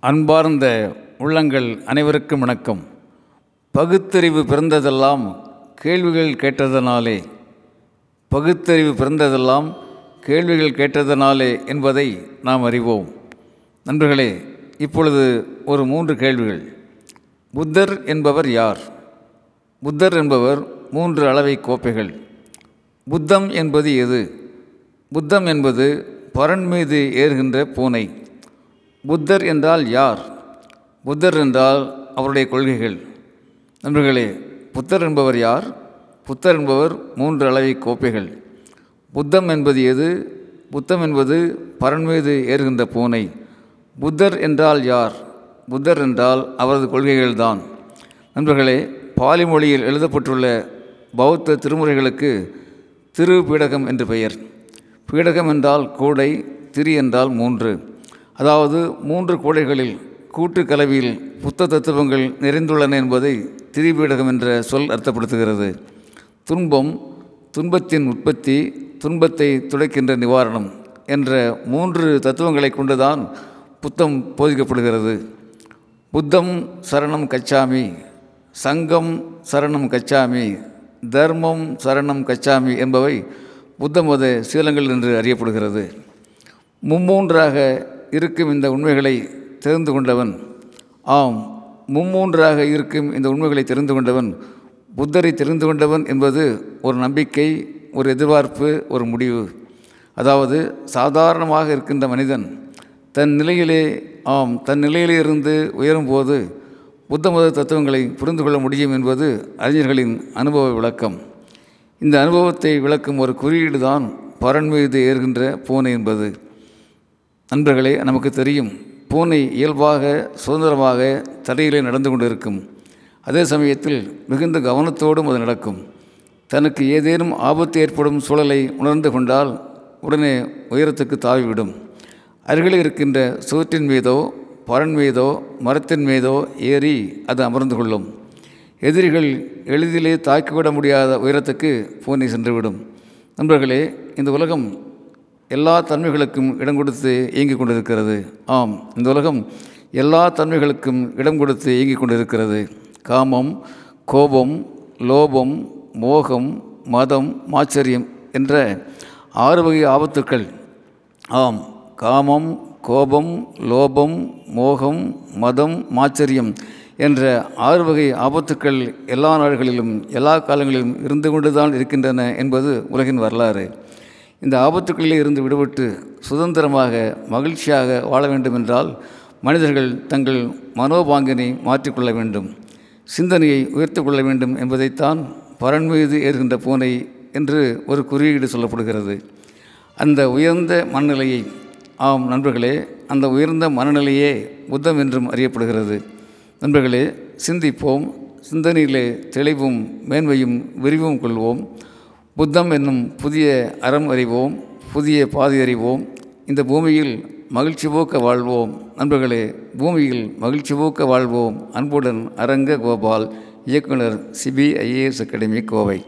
அன்பார்ந்த உள்ளங்கள் அனைவருக்கும் வணக்கம். பகுத்தறிவு பிறந்ததெல்லாம் கேள்விகள் கேட்டதனாலே பகுத்தறிவு பிறந்ததெல்லாம் கேள்விகள் கேட்டதனாலே என்பதை நாம் அறிவோம். நண்பர்களே இப்பொழுது ஒரு மூன்று கேள்விகள். புத்தர் என்பவர் யார்? புத்தர் என்பவர் மூன்று அளவை கோப்பைகள். புத்தம் என்பது எது? புத்தம் என்பது பரன் மீது ஏறுகின்ற பூனை. புத்தர் என்றால் யார்? புத்தர் என்றால் அவருடைய கொள்கைகள். நண்பர்களே புத்தர் என்பவர் யார்? புத்தர் என்பவர் மூன்று அளவை கோப்பைகள். புத்தம் என்பது எது? புத்தம் என்பது பரன் மீது ஏறுகின்ற பூனை. புத்தர் என்றால் யார்? புத்தர் என்றால் அவரது கொள்கைகள்தான் நண்பர்களே பாலி மொழியில் எழுதப்பட்டுள்ள பௌத்த திருமுறைகளுக்கு திரு பீடகம் என்று பெயர். பீடகம் என்றால் கூடை திரி என்றால் மூன்று. அதாவது மூன்று கோடைகளில் கூட்டு கலவியில் புத்த தத்துவங்கள் நிறைந்துள்ளன என்பதை திரிபீடகம் என்ற சொல் அர்த்தப்படுத்துகிறது. துன்பம் துன்பத்தின் உற்பத்தி துன்பத்தை துடைக்கின்ற நிவாரணம் என்ற மூன்று தத்துவங்களை கொண்டுதான் புத்தம் போதிக்கப்படுகிறது. புத்தம் சரணம் கச்சாமி சங்கம் சரணம் கச்சாமி தர்மம் சரணம் கச்சாமி என்பவை புத்த மத சீலங்கள் என்று அறியப்படுகிறது. மும்மூன்றாக இருக்கும் இந்த உண்மைகளை தெரிந்து கொண்டவன். ஆம் மும்மூன்றாக இருக்கும் இந்த உண்மைகளை தெரிந்து கொண்டவன் புத்தரை தெரிந்து கொண்டவன் என்பது ஒரு நம்பிக்கை ஒரு எதிர்பார்ப்பு ஒரு முடிவு. அதாவது சாதாரணமாக இருக்கின்ற மனிதன் தன் நிலையிலே ஆம் தன் நிலையிலே இருந்து உயரும்போது புத்த மத தத்துவங்களை புரிந்து கொள்ள முடியும் என்பது அறிஞர்களின் அனுபவ விளக்கம். இந்த அனுபவத்தை விளக்கும் ஒரு குறியீடு தான் பரன் மீது ஏறுகின்ற பூனை என்பது. நண்பர்களே நமக்கு தெரியும் பூனை இயல்பாக சுதந்திரமாக தடையிலே நடந்து கொண்டிருக்கும். அதே சமயத்தில் மிகுந்த கவனத்தோடும் அது நடக்கும். தனக்கு ஏதேனும் ஆபத்து ஏற்படும் சூழலை உணர்ந்து கொண்டால் உடனே உயரத்துக்கு தாவிவிடும். அருகில் இருக்கின்ற சுவற்றின் மீதோ பரன் மீதோ மரத்தின் மீதோ ஏறி அது அமர்ந்து கொள்ளும். எதிரிகள் எளிதிலே தாக்கிவிட முடியாத உயரத்துக்கு பூனை சென்றுவிடும். நண்பர்களே இந்த உலகம் எல்லா தன்மைகளுக்கும் இடம் கொடுத்து இயங்கிக் கொண்டிருக்கிறது. ஆம் இந்த உலகம் எல்லா தன்மைகளுக்கும் இடம் கொடுத்து இயங்கிக் கொண்டிருக்கிறது. காமம் கோபம் லோபம் மோகம் மதம் மாச்சரியம் என்ற ஆறு வகை ஆபத்துக்கள். ஆம் காமம் கோபம் லோபம் மோகம் மதம் மாச்சரியம் என்ற ஆறு வகை ஆபத்துக்கள் எல்லா நாடுகளிலும் எல்லா காலங்களிலும் இருந்து கொண்டுதான் இருக்கின்றன என்பது உலகின் வரலாறு. இந்த ஆபத்துக்களிலே இருந்து விடுபட்டு சுதந்திரமாக மகிழ்ச்சியாக வாழ வேண்டுமென்றால் மனிதர்கள் தங்கள் மனோபாங்கினை மாற்றிக்கொள்ள வேண்டும். சிந்தனையை உயர்த்து கொள்ள வேண்டும் என்பதைத்தான் பரன் மீது ஏறுகின்ற பூனை என்று ஒரு குறியீடு சொல்லப்படுகிறது. அந்த உயர்ந்த மனநிலையை ஆம் நண்பர்களே அந்த உயர்ந்த மனநிலையே புத்தம் என்றும் அறியப்படுகிறது. நண்பர்களே சிந்திப்போம் சிந்தனையிலே தெளிவும் மேன்மையும் விரிவும் கொள்வோம். புத்தம் என்னும் புதிய அறம் அறிவோம் புதிய பாதை அறிவோம். இந்த பூமியில் மகிழ்ச்சி போக்க வாழ்வோம். நண்பர்களே பூமியில் மகிழ்ச்சி போக்க வாழ்வோம். அன்புடன் அரங்க கோபால் இயக்குனர் சிபிஐஏஎஸ் அகாடமி கோவை.